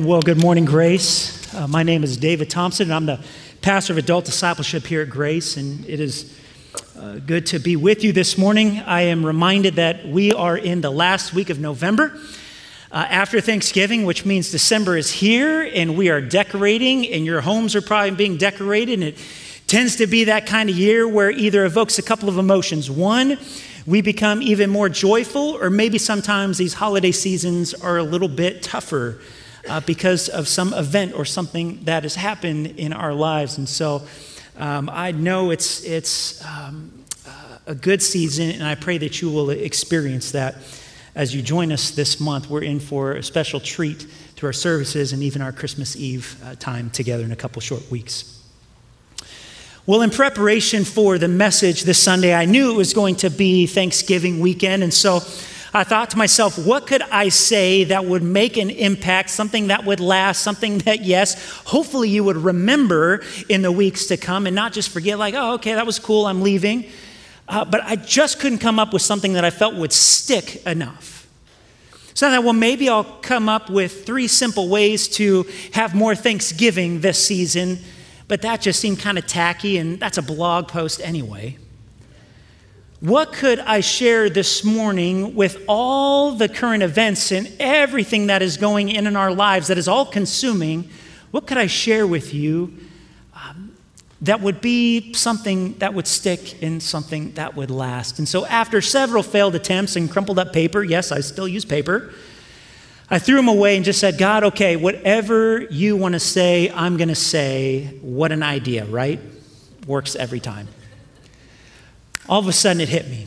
Well, good morning, Grace. Uh, my name is David Thompson, and I'm the pastor of adult discipleship here at Grace, and it is uh, good to be with you this morning. I am reminded that we are in the last week of November. Uh, after Thanksgiving, which means December is here, and we are decorating, and your homes are probably being decorated. And it tends to be that kind of year where either evokes a couple of emotions. One, we become even more joyful, or maybe sometimes these holiday seasons are a little bit tougher uh, because of some event or something that has happened in our lives. And so um, I know it's, it's um, uh, a good season, and I pray that you will experience that as you join us this month. We're in for a special treat to our services and even our Christmas Eve uh, time together in a couple short weeks. Well, in preparation for the message this Sunday, I knew it was going to be Thanksgiving weekend, and so I thought to myself, what could I say that would make an impact, something that would last, something that, yes, hopefully you would remember in the weeks to come and not just forget, like, oh, okay, that was cool, I'm leaving. Uh, but I just couldn't come up with something that I felt would stick enough. So I thought, well, maybe I'll come up with three simple ways to have more Thanksgiving this season, but that just seemed kind of tacky, and that's a blog post anyway. What could I share this morning with all the current events and everything that is going in in our lives that is all consuming? What could I share with you um, that would be something that would stick and something that would last? And so, after several failed attempts and crumpled up paper, yes, I still use paper, I threw them away and just said, God, okay, whatever you want to say, I'm going to say. What an idea, right? Works every time all of a sudden it hit me.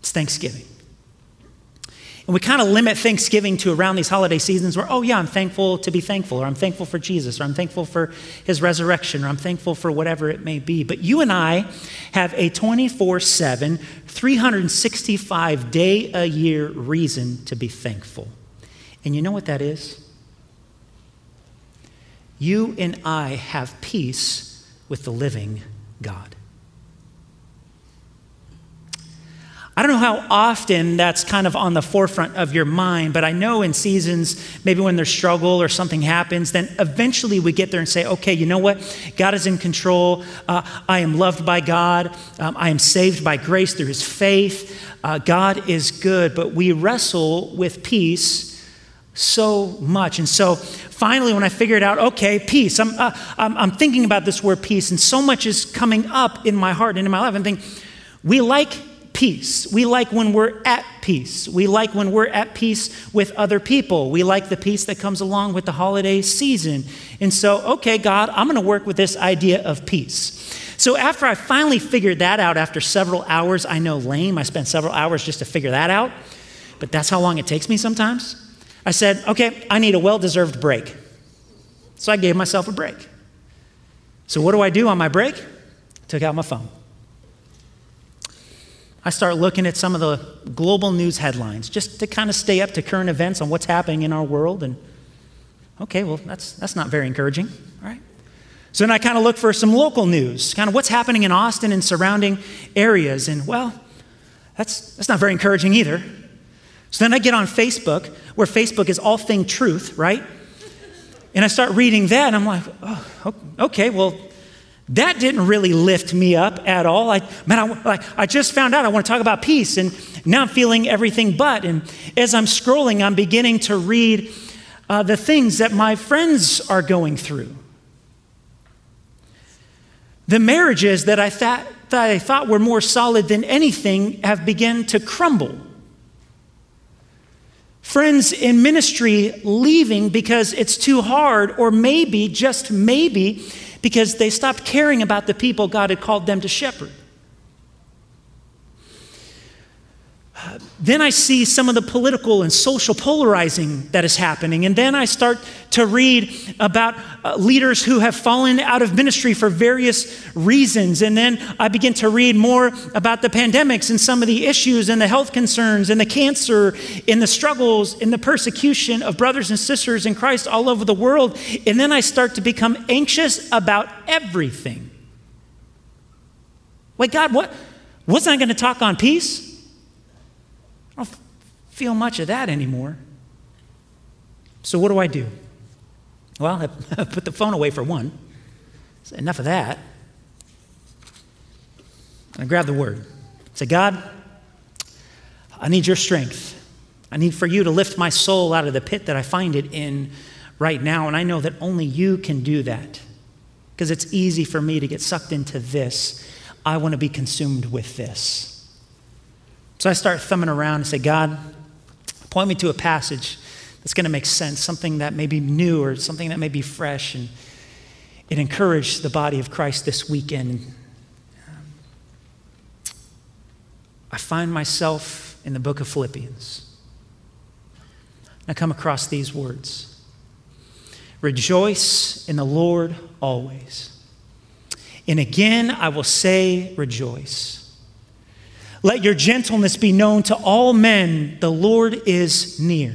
It's Thanksgiving. And we kind of limit Thanksgiving to around these holiday seasons where, oh, yeah, I'm thankful to be thankful, or I'm thankful for Jesus, or I'm thankful for his resurrection, or I'm thankful for whatever it may be. But you and I have a 24 7, 365 day a year reason to be thankful. And you know what that is? You and I have peace with the living God. I don't know how often that's kind of on the forefront of your mind, but I know in seasons, maybe when there's struggle or something happens, then eventually we get there and say, okay, you know what? God is in control. Uh, I am loved by God. Um, I am saved by grace through his faith. Uh, God is good, but we wrestle with peace so much. And so finally, when I figured out, okay, peace, I'm, uh, I'm, I'm, thinking about this word peace, and so much is coming up in my heart and in my life. I'm thinking, we like peace. We like when we're at peace. We like when we're at peace with other people. We like the peace that comes along with the holiday season. And so, okay, God, I'm going to work with this idea of peace. So, after I finally figured that out, after several hours, I know lame, I spent several hours just to figure that out, but that's how long it takes me sometimes. I said, okay, I need a well deserved break. So, I gave myself a break. So, what do I do on my break? took out my phone. I start looking at some of the global news headlines just to kind of stay up to current events on what's happening in our world. And okay, well, that's, that's not very encouraging, right? So then I kind of look for some local news, kind of what's happening in Austin and surrounding areas. And well, that's, that's not very encouraging either. So then I get on Facebook, where Facebook is all thing truth, right? And I start reading that, and I'm like, oh, okay, well, that didn't really lift me up at all. I, man, I, like, I just found out I want to talk about peace, and now I'm feeling everything but. And as I'm scrolling, I'm beginning to read uh, the things that my friends are going through. The marriages that I, thought, that I thought were more solid than anything have begun to crumble. Friends in ministry leaving because it's too hard, or maybe, just maybe, because they stopped caring about the people God had called them to shepherd. Then I see some of the political and social polarizing that is happening. And then I start to read about uh, leaders who have fallen out of ministry for various reasons. And then I begin to read more about the pandemics and some of the issues and the health concerns and the cancer and the struggles and the persecution of brothers and sisters in Christ all over the world. And then I start to become anxious about everything. Wait, God, what? Wasn't I going to talk on peace? I don't feel much of that anymore. So, what do I do? Well, I put the phone away for one. So enough of that. I grab the word. Say, God, I need your strength. I need for you to lift my soul out of the pit that I find it in right now. And I know that only you can do that because it's easy for me to get sucked into this. I want to be consumed with this. So I start thumbing around and say, God, point me to a passage that's going to make sense, something that may be new or something that may be fresh. And it encouraged the body of Christ this weekend. I find myself in the book of Philippians. I come across these words Rejoice in the Lord always. And again, I will say, rejoice. Let your gentleness be known to all men. The Lord is near.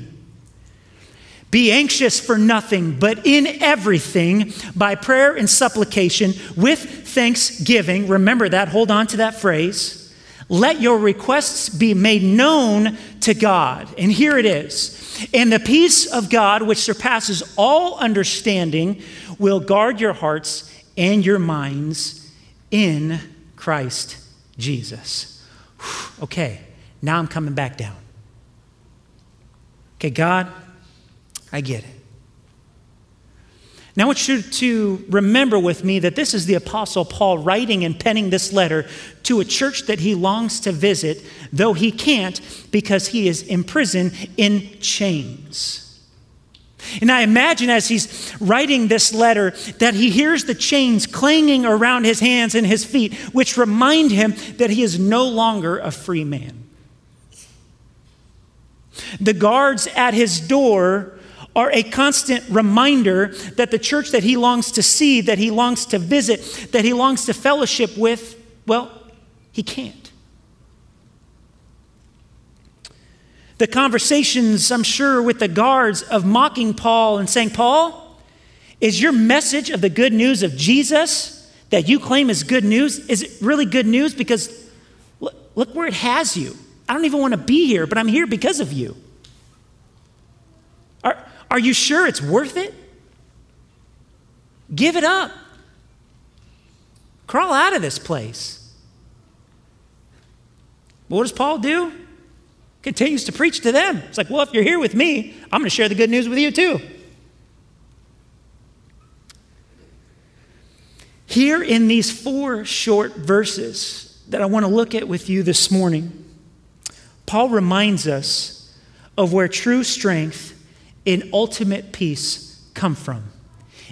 Be anxious for nothing, but in everything, by prayer and supplication, with thanksgiving. Remember that, hold on to that phrase. Let your requests be made known to God. And here it is. And the peace of God, which surpasses all understanding, will guard your hearts and your minds in Christ Jesus. Okay, now I'm coming back down. Okay, God, I get it. Now, I want you to remember with me that this is the Apostle Paul writing and penning this letter to a church that he longs to visit, though he can't because he is imprisoned in chains. And I imagine as he's writing this letter that he hears the chains clanging around his hands and his feet, which remind him that he is no longer a free man. The guards at his door are a constant reminder that the church that he longs to see, that he longs to visit, that he longs to fellowship with, well, he can't. The conversations, I'm sure, with the guards of mocking Paul and saying, Paul, is your message of the good news of Jesus that you claim is good news, is it really good news? Because look, look where it has you. I don't even want to be here, but I'm here because of you. Are, are you sure it's worth it? Give it up. Crawl out of this place. What does Paul do? Continues to preach to them. It's like, well, if you're here with me, I'm going to share the good news with you too. Here in these four short verses that I want to look at with you this morning, Paul reminds us of where true strength and ultimate peace come from.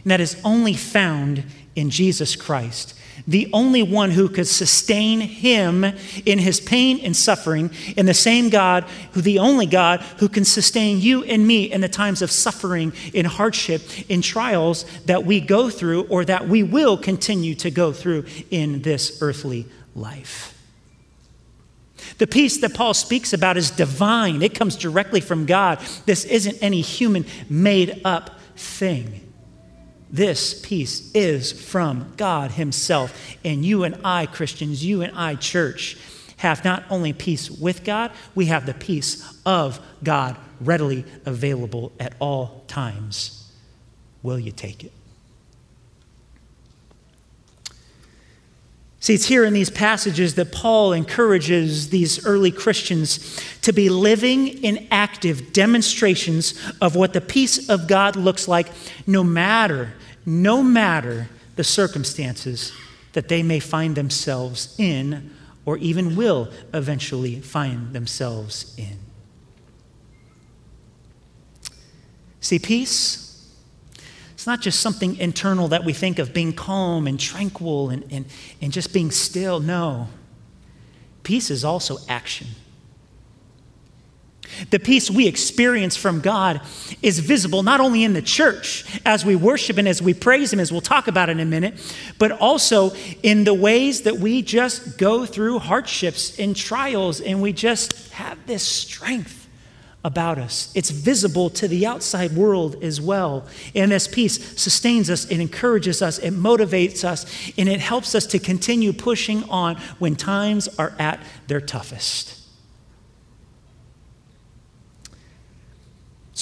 And that is only found in Jesus Christ, the only one who could sustain him in his pain and suffering, and the same God who, the only God who can sustain you and me in the times of suffering, in hardship, in trials that we go through or that we will continue to go through in this earthly life. The peace that Paul speaks about is divine, it comes directly from God. This isn't any human made up thing. This peace is from God Himself. And you and I, Christians, you and I, church, have not only peace with God, we have the peace of God readily available at all times. Will you take it? See, it's here in these passages that Paul encourages these early Christians to be living in active demonstrations of what the peace of God looks like, no matter, no matter the circumstances that they may find themselves in or even will eventually find themselves in. See, peace it's not just something internal that we think of being calm and tranquil and, and, and just being still. No. Peace is also action. The peace we experience from God is visible not only in the church as we worship and as we praise Him, as we'll talk about in a minute, but also in the ways that we just go through hardships and trials and we just have this strength about us. It's visible to the outside world as well. And this peace sustains us, it encourages us, it motivates us, and it helps us to continue pushing on when times are at their toughest.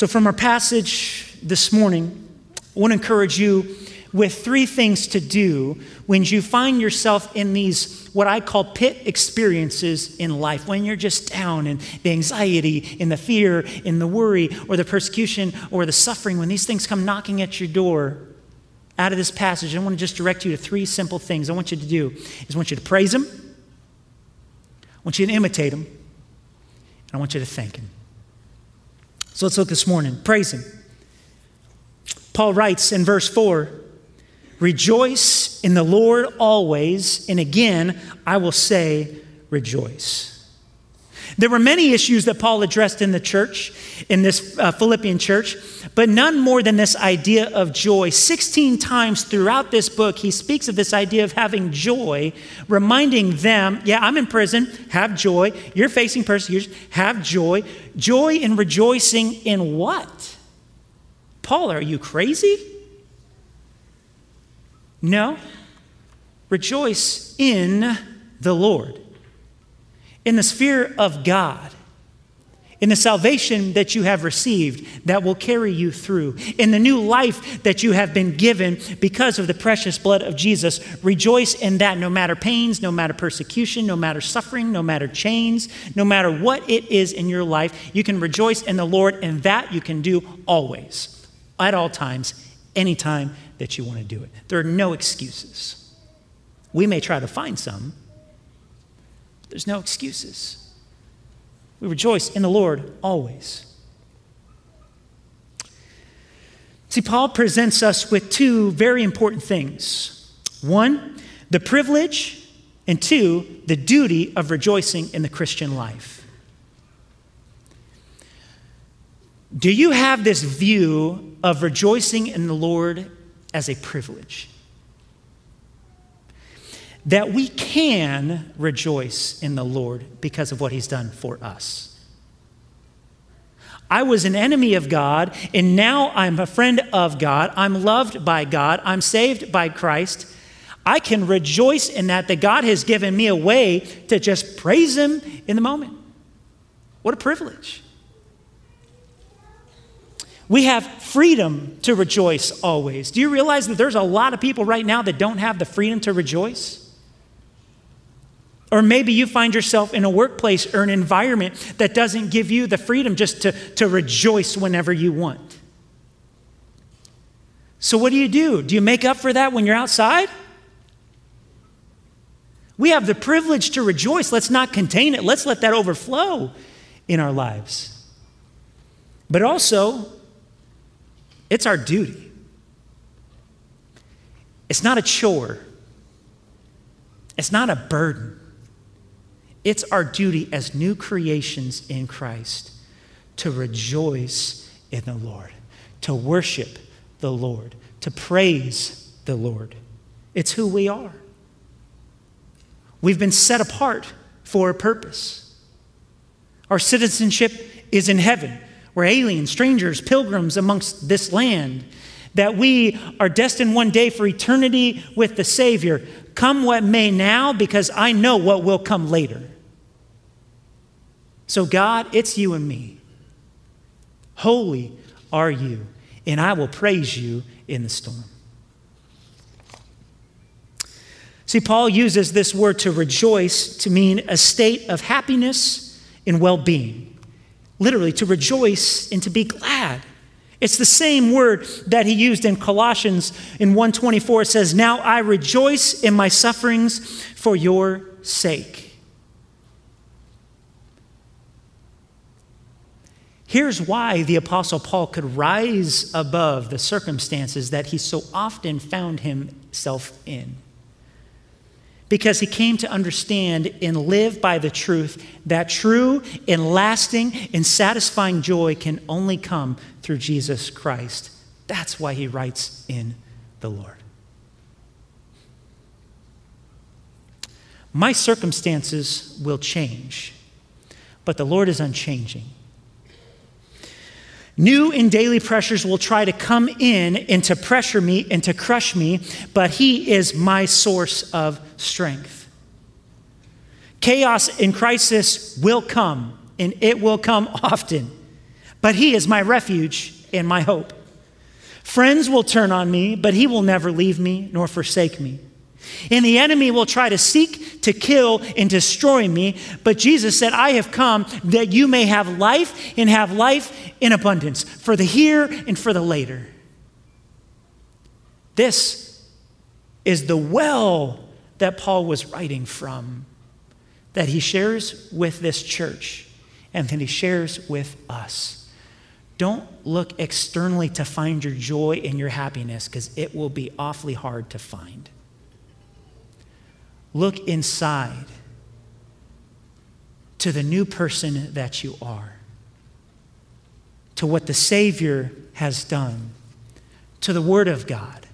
So, from our passage this morning, I want to encourage you with three things to do when you find yourself in these, what I call pit experiences in life, when you're just down and the anxiety, in the fear, in the worry, or the persecution, or the suffering, when these things come knocking at your door. Out of this passage, I want to just direct you to three simple things. I want you to do is I want you to praise Him, I want you to imitate Him, and I want you to thank Him. So let's look this morning. Praise Him. Paul writes in verse 4 Rejoice in the Lord always, and again, I will say, rejoice. There were many issues that Paul addressed in the church, in this uh, Philippian church, but none more than this idea of joy. 16 times throughout this book, he speaks of this idea of having joy, reminding them, yeah, I'm in prison, have joy. You're facing persecution, have joy. Joy in rejoicing in what? Paul, are you crazy? No. Rejoice in the Lord, in the sphere of God, in the salvation that you have received that will carry you through, in the new life that you have been given because of the precious blood of Jesus. Rejoice in that no matter pains, no matter persecution, no matter suffering, no matter chains, no matter what it is in your life, you can rejoice in the Lord, and that you can do always at all times, anytime that you want to do it. There are no excuses. We may try to find some, there's no excuses. We rejoice in the Lord always. See, Paul presents us with two very important things one, the privilege, and two, the duty of rejoicing in the Christian life. Do you have this view of rejoicing in the Lord as a privilege? That we can rejoice in the Lord because of what He's done for us. I was an enemy of God, and now I'm a friend of God. I'm loved by God. I'm saved by Christ. I can rejoice in that, that God has given me a way to just praise Him in the moment. What a privilege. We have freedom to rejoice always. Do you realize that there's a lot of people right now that don't have the freedom to rejoice? Or maybe you find yourself in a workplace or an environment that doesn't give you the freedom just to, to rejoice whenever you want. So, what do you do? Do you make up for that when you're outside? We have the privilege to rejoice. Let's not contain it, let's let that overflow in our lives. But also, it's our duty. It's not a chore, it's not a burden. It's our duty as new creations in Christ to rejoice in the Lord, to worship the Lord, to praise the Lord. It's who we are. We've been set apart for a purpose. Our citizenship is in heaven. We're aliens, strangers, pilgrims amongst this land. That we are destined one day for eternity with the Savior. Come what may now, because I know what will come later. So, God, it's you and me. Holy are you, and I will praise you in the storm. See, Paul uses this word to rejoice to mean a state of happiness and well being literally to rejoice and to be glad. It's the same word that he used in Colossians in 124 it says, "Now I rejoice in my sufferings for your sake." Here's why the apostle Paul could rise above the circumstances that he so often found himself in because he came to understand and live by the truth that true and lasting and satisfying joy can only come through Jesus Christ. That's why he writes in the Lord. My circumstances will change, but the Lord is unchanging. New and daily pressures will try to come in and to pressure me and to crush me, but He is my source of strength. Chaos and crisis will come, and it will come often, but He is my refuge and my hope. Friends will turn on me, but he will never leave me nor forsake me. And the enemy will try to seek to kill and destroy me. But Jesus said, I have come that you may have life and have life in abundance for the here and for the later. This is the well that Paul was writing from, that he shares with this church and that he shares with us. Don't look externally to find your joy and your happiness because it will be awfully hard to find. Look inside to the new person that you are, to what the Savior has done, to the Word of God,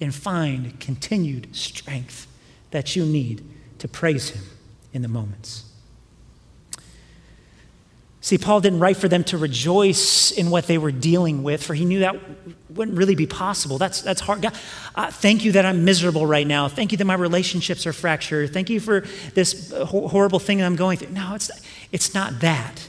and find continued strength that you need to praise Him in the moments. See, Paul didn't write for them to rejoice in what they were dealing with, for he knew that wouldn't really be possible. That's, that's hard. God, uh, thank you that I'm miserable right now. Thank you that my relationships are fractured. Thank you for this horrible thing that I'm going through. No, it's, it's not that.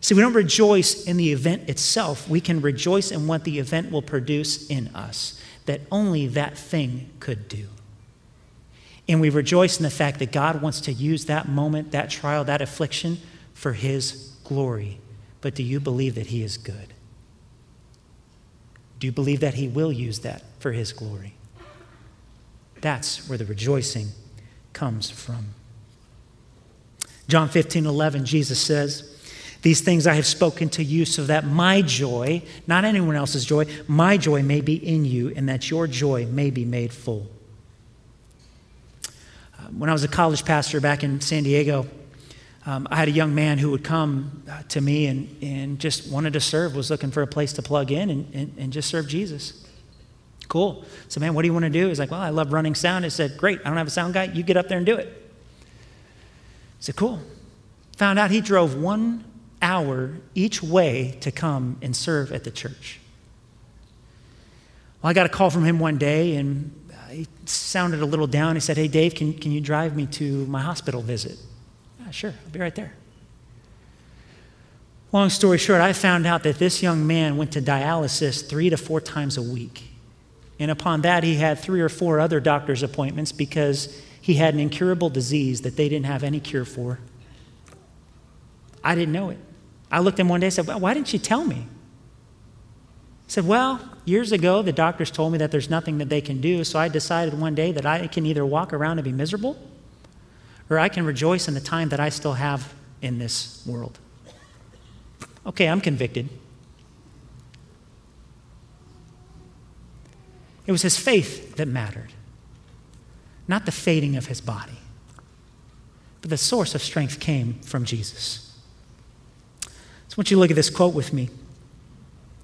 See, we don't rejoice in the event itself. We can rejoice in what the event will produce in us that only that thing could do. And we rejoice in the fact that God wants to use that moment, that trial, that affliction for his glory. But do you believe that he is good? Do you believe that he will use that for his glory? That's where the rejoicing comes from. John 15, 11, Jesus says, These things I have spoken to you so that my joy, not anyone else's joy, my joy may be in you and that your joy may be made full. Uh, when I was a college pastor back in San Diego, um, I had a young man who would come uh, to me and, and just wanted to serve, was looking for a place to plug in and, and, and just serve Jesus. Cool. So, man, what do you want to do? He's like, well, I love running sound. I said, great, I don't have a sound guy. You get up there and do it. I said, cool. Found out he drove one hour each way to come and serve at the church. Well, I got a call from him one day, and uh, he sounded a little down. He said, Hey, Dave, can, can you drive me to my hospital visit? Yeah, sure, I'll be right there. Long story short, I found out that this young man went to dialysis three to four times a week. And upon that, he had three or four other doctor's appointments because he had an incurable disease that they didn't have any cure for. I didn't know it. I looked at him one day and said, well, Why didn't you tell me? He said, Well, years ago, the doctors told me that there's nothing that they can do, so I decided one day that I can either walk around and be miserable or I can rejoice in the time that I still have in this world. Okay, I'm convicted. It was his faith that mattered, not the fading of his body. But the source of strength came from Jesus. So I want you to look at this quote with me.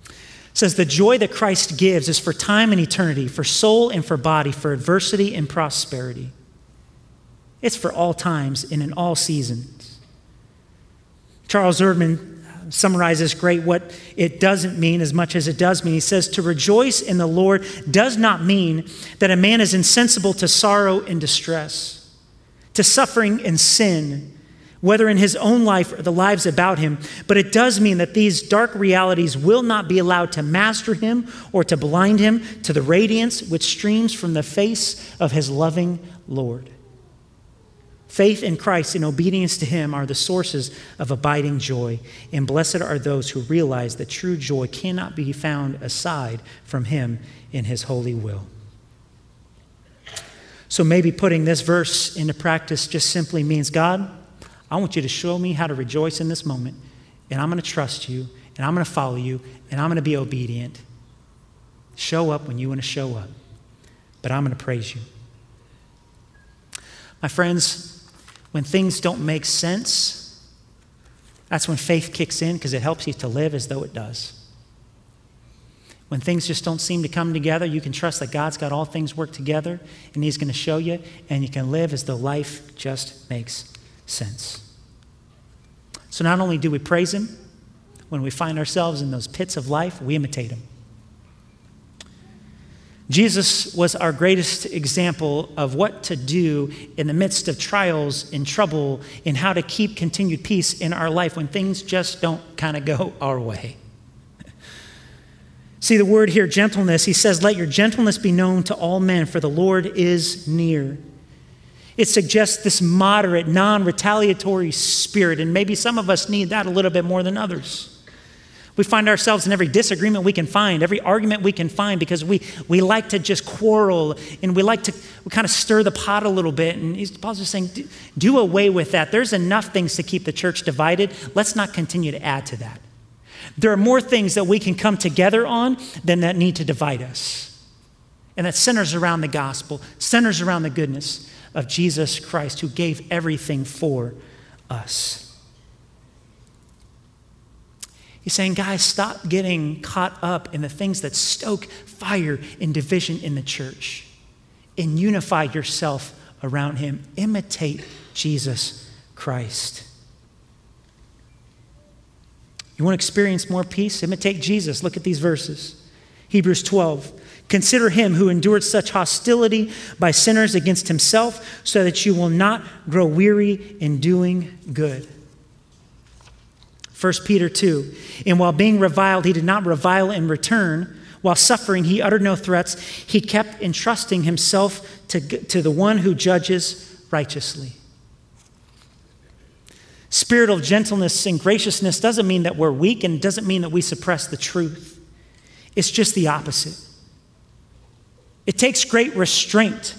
It says, The joy that Christ gives is for time and eternity, for soul and for body, for adversity and prosperity. It's for all times and in all seasons. Charles Erdman summarizes great what it doesn't mean as much as it does mean. He says, To rejoice in the Lord does not mean that a man is insensible to sorrow and distress, to suffering and sin, whether in his own life or the lives about him, but it does mean that these dark realities will not be allowed to master him or to blind him to the radiance which streams from the face of his loving Lord. Faith in Christ and obedience to Him are the sources of abiding joy, and blessed are those who realize that true joy cannot be found aside from Him in His holy will. So maybe putting this verse into practice just simply means God, I want you to show me how to rejoice in this moment, and I'm going to trust you, and I'm going to follow you, and I'm going to be obedient. Show up when you want to show up, but I'm going to praise you. My friends, when things don't make sense, that's when faith kicks in because it helps you to live as though it does. When things just don't seem to come together, you can trust that God's got all things worked together and He's going to show you, and you can live as though life just makes sense. So, not only do we praise Him, when we find ourselves in those pits of life, we imitate Him. Jesus was our greatest example of what to do in the midst of trials and trouble and how to keep continued peace in our life when things just don't kind of go our way. See the word here, gentleness. He says, Let your gentleness be known to all men, for the Lord is near. It suggests this moderate, non retaliatory spirit, and maybe some of us need that a little bit more than others. We find ourselves in every disagreement we can find, every argument we can find, because we, we like to just quarrel and we like to we kind of stir the pot a little bit. And Paul's just saying, do, do away with that. There's enough things to keep the church divided. Let's not continue to add to that. There are more things that we can come together on than that need to divide us. And that centers around the gospel, centers around the goodness of Jesus Christ, who gave everything for us. He's saying, guys, stop getting caught up in the things that stoke fire and division in the church and unify yourself around him. Imitate Jesus Christ. You want to experience more peace? Imitate Jesus. Look at these verses. Hebrews 12. Consider him who endured such hostility by sinners against himself, so that you will not grow weary in doing good. 1 Peter 2. And while being reviled, he did not revile in return. While suffering, he uttered no threats. He kept entrusting himself to, to the one who judges righteously. Spirit of gentleness and graciousness doesn't mean that we're weak and doesn't mean that we suppress the truth. It's just the opposite. It takes great restraint.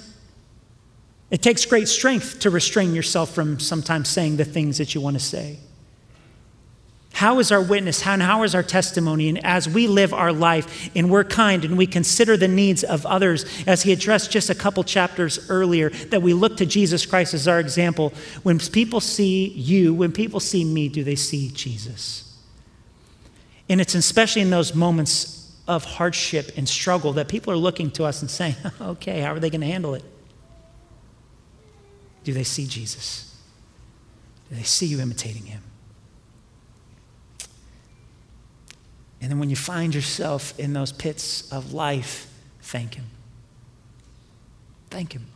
It takes great strength to restrain yourself from sometimes saying the things that you want to say. How is our witness? How, and how is our testimony? And as we live our life and we're kind and we consider the needs of others, as he addressed just a couple chapters earlier, that we look to Jesus Christ as our example, when people see you, when people see me, do they see Jesus? And it's especially in those moments of hardship and struggle that people are looking to us and saying, okay, how are they going to handle it? Do they see Jesus? Do they see you imitating him? And then when you find yourself in those pits of life, thank Him. Thank Him.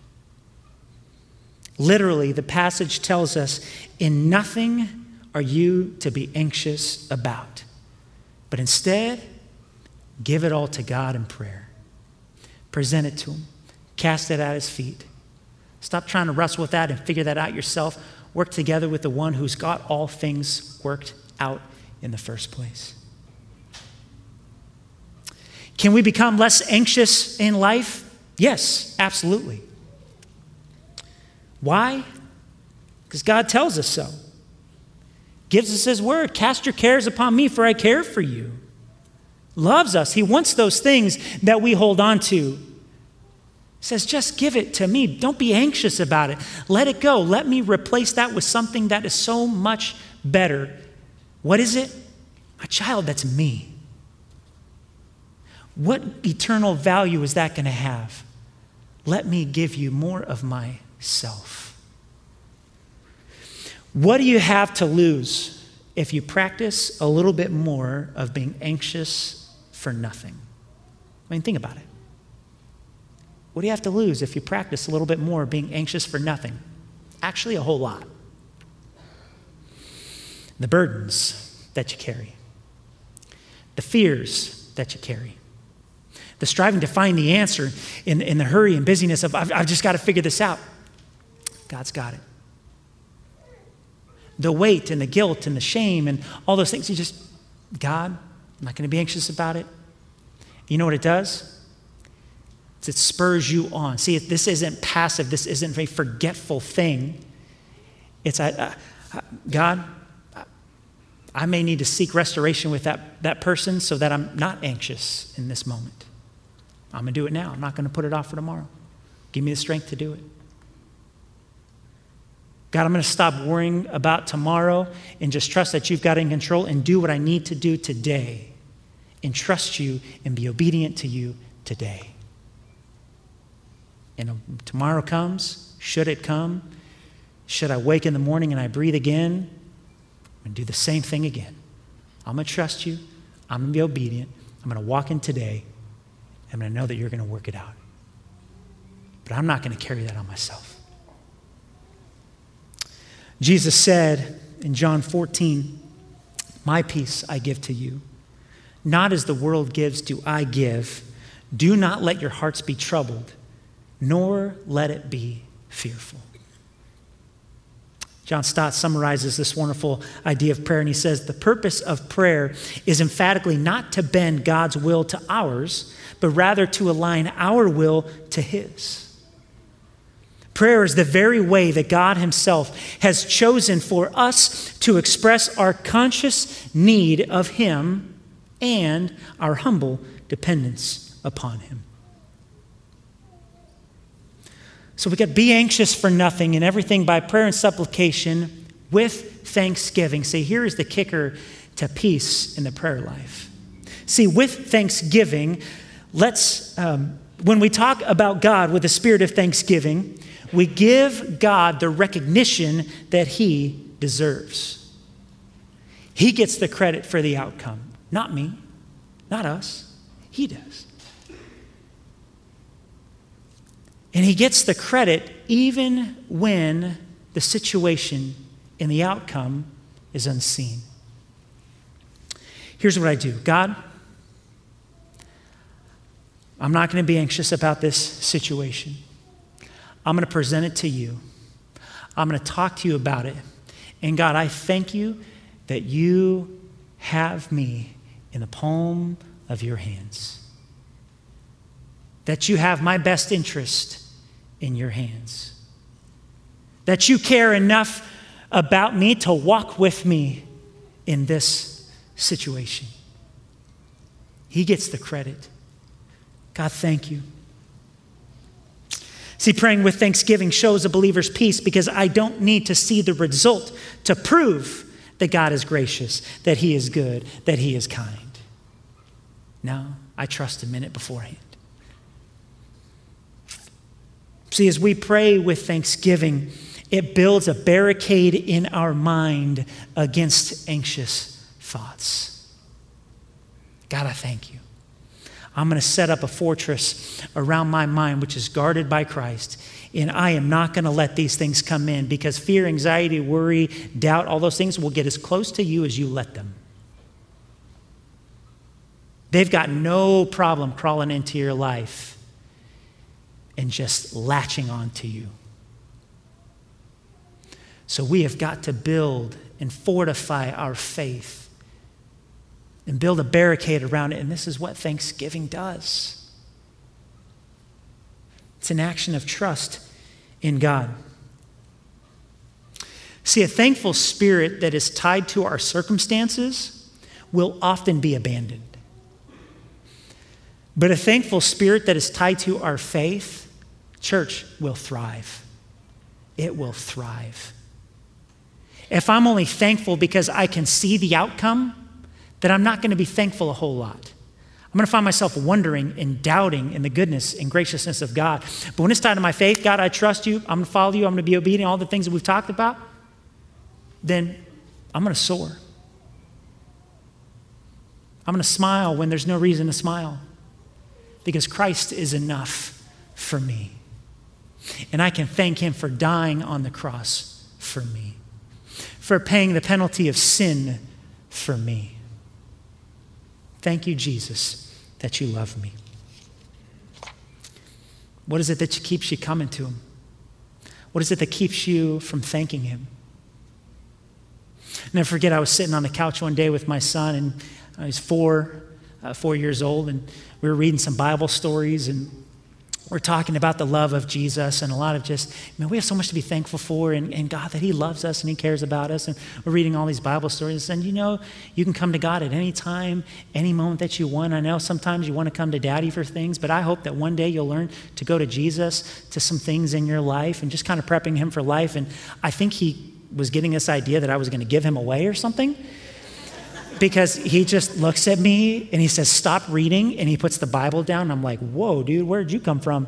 Literally, the passage tells us in nothing are you to be anxious about, but instead, give it all to God in prayer. Present it to Him, cast it at His feet. Stop trying to wrestle with that and figure that out yourself. Work together with the one who's got all things worked out in the first place. Can we become less anxious in life? Yes, absolutely. Why? Because God tells us so. Gives us His word cast your cares upon me, for I care for you. Loves us. He wants those things that we hold on to. says, just give it to me. Don't be anxious about it. Let it go. Let me replace that with something that is so much better. What is it? My child, that's me. What eternal value is that going to have? Let me give you more of myself. What do you have to lose if you practice a little bit more of being anxious for nothing? I mean, think about it. What do you have to lose if you practice a little bit more being anxious for nothing? Actually, a whole lot. The burdens that you carry, the fears that you carry, the striving to find the answer in, in the hurry and busyness of, I've, I've just got to figure this out. God's got it. The weight and the guilt and the shame and all those things, you just, God, I'm not going to be anxious about it. You know what it does? It spurs you on. See, this isn't passive, this isn't a forgetful thing. It's, I, I, God, I may need to seek restoration with that, that person so that I'm not anxious in this moment. I'm going to do it now. I'm not going to put it off for tomorrow. Give me the strength to do it. God, I'm going to stop worrying about tomorrow and just trust that you've got in control and do what I need to do today and trust you and be obedient to you today. And um, tomorrow comes, should it come, should I wake in the morning and I breathe again, to do the same thing again. I'm going to trust you. I'm going to be obedient. I'm going to walk in today Going to know that you're going to work it out. But I'm not going to carry that on myself. Jesus said in John 14, My peace I give to you, Not as the world gives, do I give. Do not let your hearts be troubled, nor let it be fearful. John Stott summarizes this wonderful idea of prayer, and he says the purpose of prayer is emphatically not to bend God's will to ours, but rather to align our will to His. Prayer is the very way that God Himself has chosen for us to express our conscious need of Him and our humble dependence upon Him. So we got be anxious for nothing and everything by prayer and supplication with thanksgiving. See, here is the kicker to peace in the prayer life. See, with thanksgiving, let's, um, when we talk about God with a spirit of thanksgiving, we give God the recognition that He deserves. He gets the credit for the outcome, not me, not us. He does. And He gets the credit even when the situation and the outcome is unseen. Here's what I do God, I'm not going to be anxious about this situation. I'm going to present it to you. I'm going to talk to you about it. And God, I thank you that you have me in the palm of your hands, that you have my best interest in your hands, that you care enough about me to walk with me in this situation. He gets the credit. God, thank you. See, praying with thanksgiving shows a believer's peace because I don't need to see the result to prove that God is gracious, that He is good, that He is kind. No, I trust Him in it beforehand. See, as we pray with thanksgiving, it builds a barricade in our mind against anxious thoughts. God, I thank you. I'm going to set up a fortress around my mind, which is guarded by Christ. And I am not going to let these things come in because fear, anxiety, worry, doubt, all those things will get as close to you as you let them. They've got no problem crawling into your life and just latching onto you. So we have got to build and fortify our faith and build a barricade around it. And this is what Thanksgiving does it's an action of trust in God. See, a thankful spirit that is tied to our circumstances will often be abandoned. But a thankful spirit that is tied to our faith, church, will thrive. It will thrive. If I'm only thankful because I can see the outcome, that I'm not going to be thankful a whole lot. I'm going to find myself wondering and doubting in the goodness and graciousness of God. But when it's tied to my faith, God, I trust you, I'm going to follow you, I'm going to be obedient, all the things that we've talked about, then I'm going to soar. I'm going to smile when there's no reason to smile because Christ is enough for me. And I can thank Him for dying on the cross for me, for paying the penalty of sin for me. Thank you, Jesus, that you love me. What is it that keeps you coming to Him? What is it that keeps you from thanking Him? Never forget, I was sitting on the couch one day with my son, and uh, he's four, uh, four years old, and we were reading some Bible stories, and we're talking about the love of Jesus and a lot of just, man, we have so much to be thankful for and, and God that He loves us and He cares about us. And we're reading all these Bible stories. And you know, you can come to God at any time, any moment that you want. I know sometimes you want to come to Daddy for things, but I hope that one day you'll learn to go to Jesus to some things in your life and just kind of prepping Him for life. And I think He was getting this idea that I was going to give Him away or something because he just looks at me and he says, Stop reading. And he puts the Bible down. I'm like, Whoa, dude, where did you come from?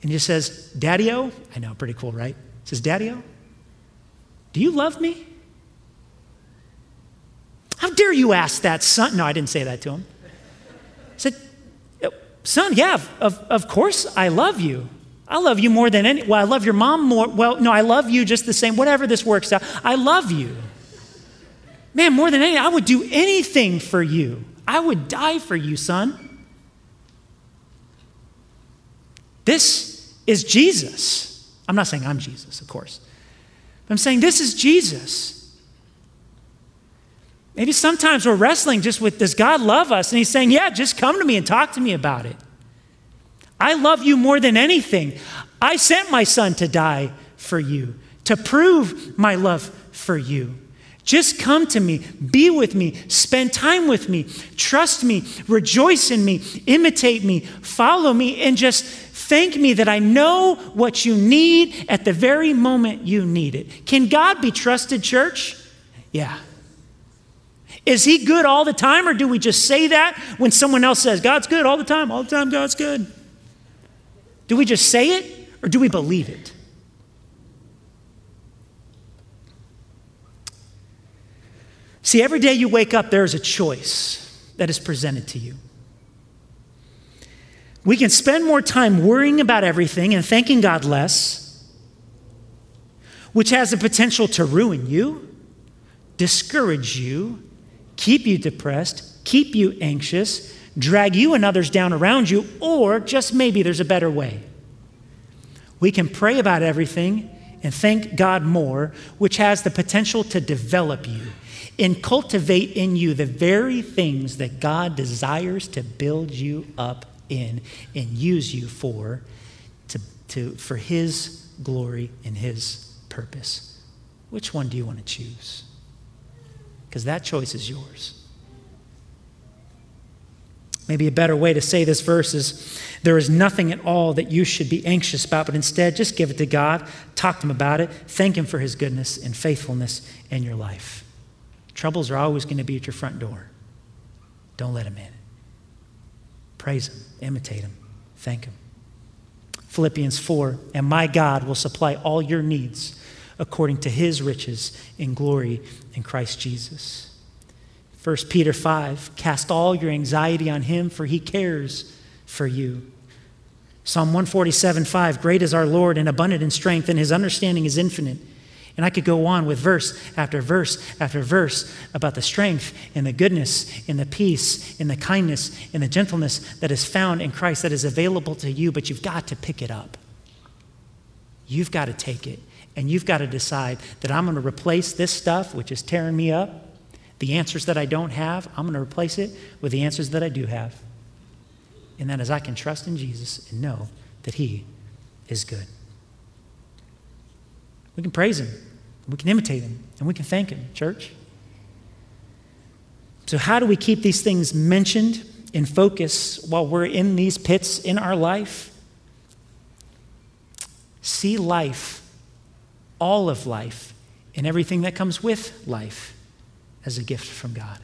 And he says, Daddy. I know, pretty cool, right? He says, Daddy O, do you love me? How dare you ask that, son? No, I didn't say that to him. I said, oh, Son, yeah, of, of course I love you. I love you more than any. Well, I love your mom more. Well, no, I love you just the same. Whatever this works out, I love you. Man, more than any, I would do anything for you. I would die for you, son. This is Jesus. I'm not saying I'm Jesus, of course. I'm saying this is Jesus. Maybe sometimes we're wrestling just with does God love us? And He's saying, yeah, just come to me and talk to me about it. I love you more than anything. I sent my son to die for you, to prove my love for you. Just come to me, be with me, spend time with me, trust me, rejoice in me, imitate me, follow me, and just thank me that I know what you need at the very moment you need it. Can God be trusted, church? Yeah. Is he good all the time, or do we just say that when someone else says, God's good all the time, all the time, God's good? Do we just say it, or do we believe it? See, every day you wake up, there is a choice that is presented to you. We can spend more time worrying about everything and thanking God less, which has the potential to ruin you, discourage you, keep you depressed, keep you anxious, drag you and others down around you, or just maybe there's a better way. We can pray about everything and thank God more, which has the potential to develop you and cultivate in you the very things that God desires to build you up in and use you for, to, to, for His glory and His purpose. Which one do you want to choose? because that choice is yours. Maybe a better way to say this verse is there is nothing at all that you should be anxious about, but instead just give it to God, talk to Him about it, thank Him for His goodness and faithfulness in your life. Troubles are always going to be at your front door. Don't let them in. Praise Him, imitate Him, thank Him. Philippians 4 And my God will supply all your needs according to his riches in glory in Christ Jesus. 1 Peter 5 Cast all your anxiety on him, for he cares for you. Psalm 147 5 Great is our Lord and abundant in strength, and his understanding is infinite. And I could go on with verse after verse after verse about the strength and the goodness and the peace and the kindness and the gentleness that is found in Christ that is available to you, but you've got to pick it up. You've got to take it. And you've got to decide that I'm going to replace this stuff, which is tearing me up, the answers that I don't have, I'm going to replace it with the answers that I do have. And that is, I can trust in Jesus and know that He is good. We can praise Him, we can imitate Him, and we can thank Him, church. So, how do we keep these things mentioned in focus while we're in these pits in our life? See life all of life and everything that comes with life as a gift from God.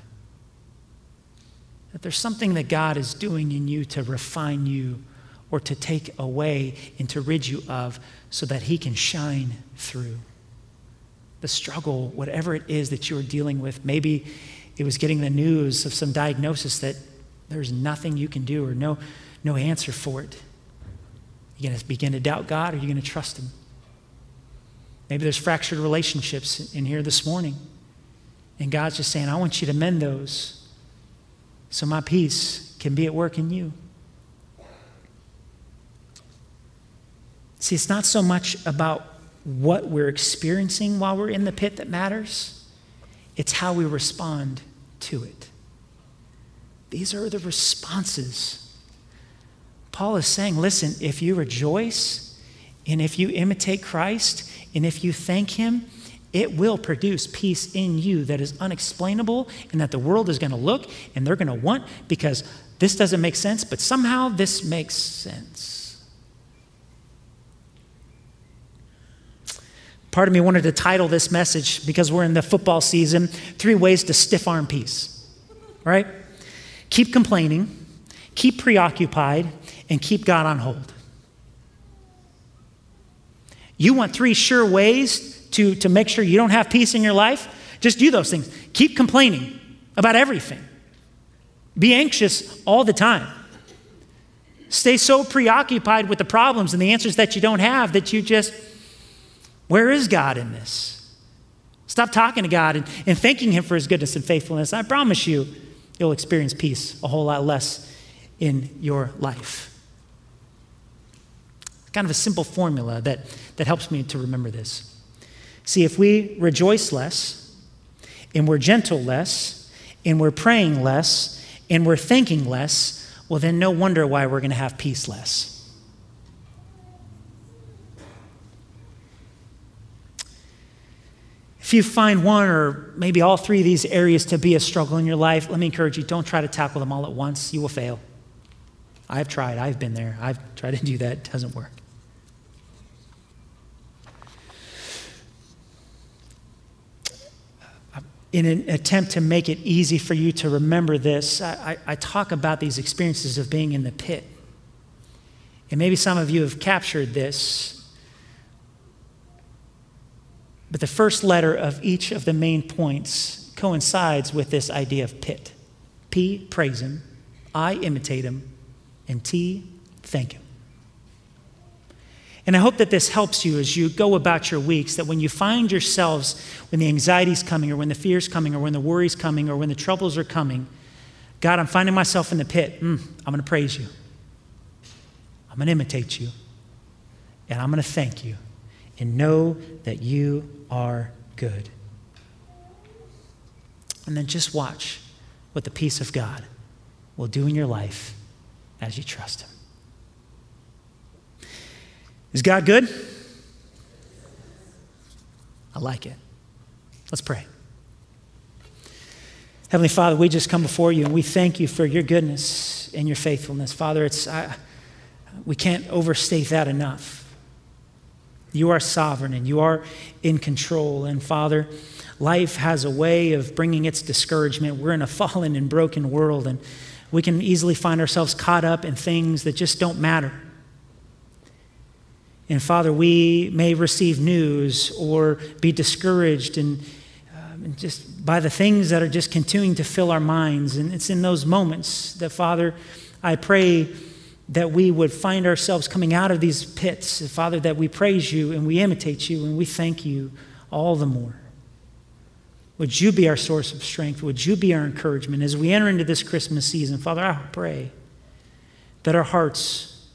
That there's something that God is doing in you to refine you or to take away and to rid you of so that He can shine through. The struggle, whatever it is that you're dealing with, maybe it was getting the news of some diagnosis that there's nothing you can do or no, no answer for it. You're going to begin to doubt God or you're going to trust Him. Maybe there's fractured relationships in here this morning. And God's just saying, I want you to mend those so my peace can be at work in you. See, it's not so much about what we're experiencing while we're in the pit that matters, it's how we respond to it. These are the responses. Paul is saying, listen, if you rejoice and if you imitate Christ and if you thank Him, it will produce peace in you that is unexplainable and that the world is going to look and they're going to want because this doesn't make sense, but somehow this makes sense. Part of me wanted to title this message because we're in the football season Three Ways to Stiff Arm Peace, right? Keep complaining, keep preoccupied, and keep God on hold. You want three sure ways to, to make sure you don't have peace in your life? Just do those things. Keep complaining about everything. Be anxious all the time. Stay so preoccupied with the problems and the answers that you don't have that you just, where is God in this? Stop talking to God and, and thanking Him for His goodness and faithfulness. I promise you, you'll experience peace a whole lot less in your life. Kind of a simple formula that, that helps me to remember this. See, if we rejoice less, and we're gentle less, and we're praying less, and we're thinking less, well, then no wonder why we're going to have peace less. If you find one or maybe all three of these areas to be a struggle in your life, let me encourage you don't try to tackle them all at once. You will fail. I've tried, I've been there. I've tried to do that, it doesn't work. in an attempt to make it easy for you to remember this, I, I, talk about these experiences of being in the pit. And maybe some of you have captured this. But the first letter of each of the main points coincides with this idea of pit. P, praise him. I, imitate him. And T, thank him. And I hope that this helps you as you go about your weeks, that when you find yourselves, when the anxiety's coming, or when the fear's coming, or when the worry's coming, or when the troubles are coming, God, I'm finding myself in the pit. Mm, I'm going to praise you. I'm going to imitate you. And I'm going to thank you. And know that you are good. And then just watch what the peace of God will do in your life as you trust Him. Is God good? I like it. Let's pray. Heavenly Father, we just come before you and we thank you for your goodness and your faithfulness. Father, it's, I, we can't overstate that enough. You are sovereign and you are in control. And Father, life has a way of bringing its discouragement. We're in a fallen and broken world, and we can easily find ourselves caught up in things that just don't matter. And Father, we may receive news or be discouraged and, um, just by the things that are just continuing to fill our minds. And it's in those moments that, Father, I pray that we would find ourselves coming out of these pits. Father, that we praise you and we imitate you and we thank you all the more. Would you be our source of strength? Would you be our encouragement as we enter into this Christmas season? Father, I pray that our hearts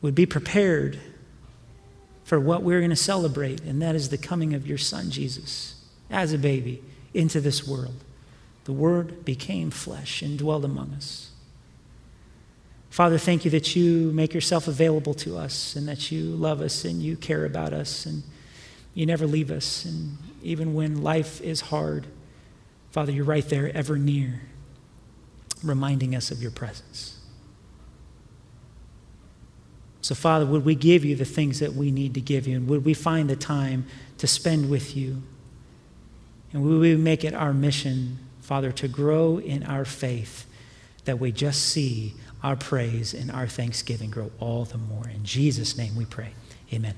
would be prepared for what we're going to celebrate, and that is the coming of your son, Jesus, as a baby into this world. The Word became flesh and dwelled among us. Father, thank you that you make yourself available to us and that you love us and you care about us and you never leave us. And even when life is hard, Father, you're right there, ever near, reminding us of your presence. So, Father, would we give you the things that we need to give you? And would we find the time to spend with you? And would we make it our mission, Father, to grow in our faith that we just see our praise and our thanksgiving grow all the more? In Jesus' name we pray. Amen.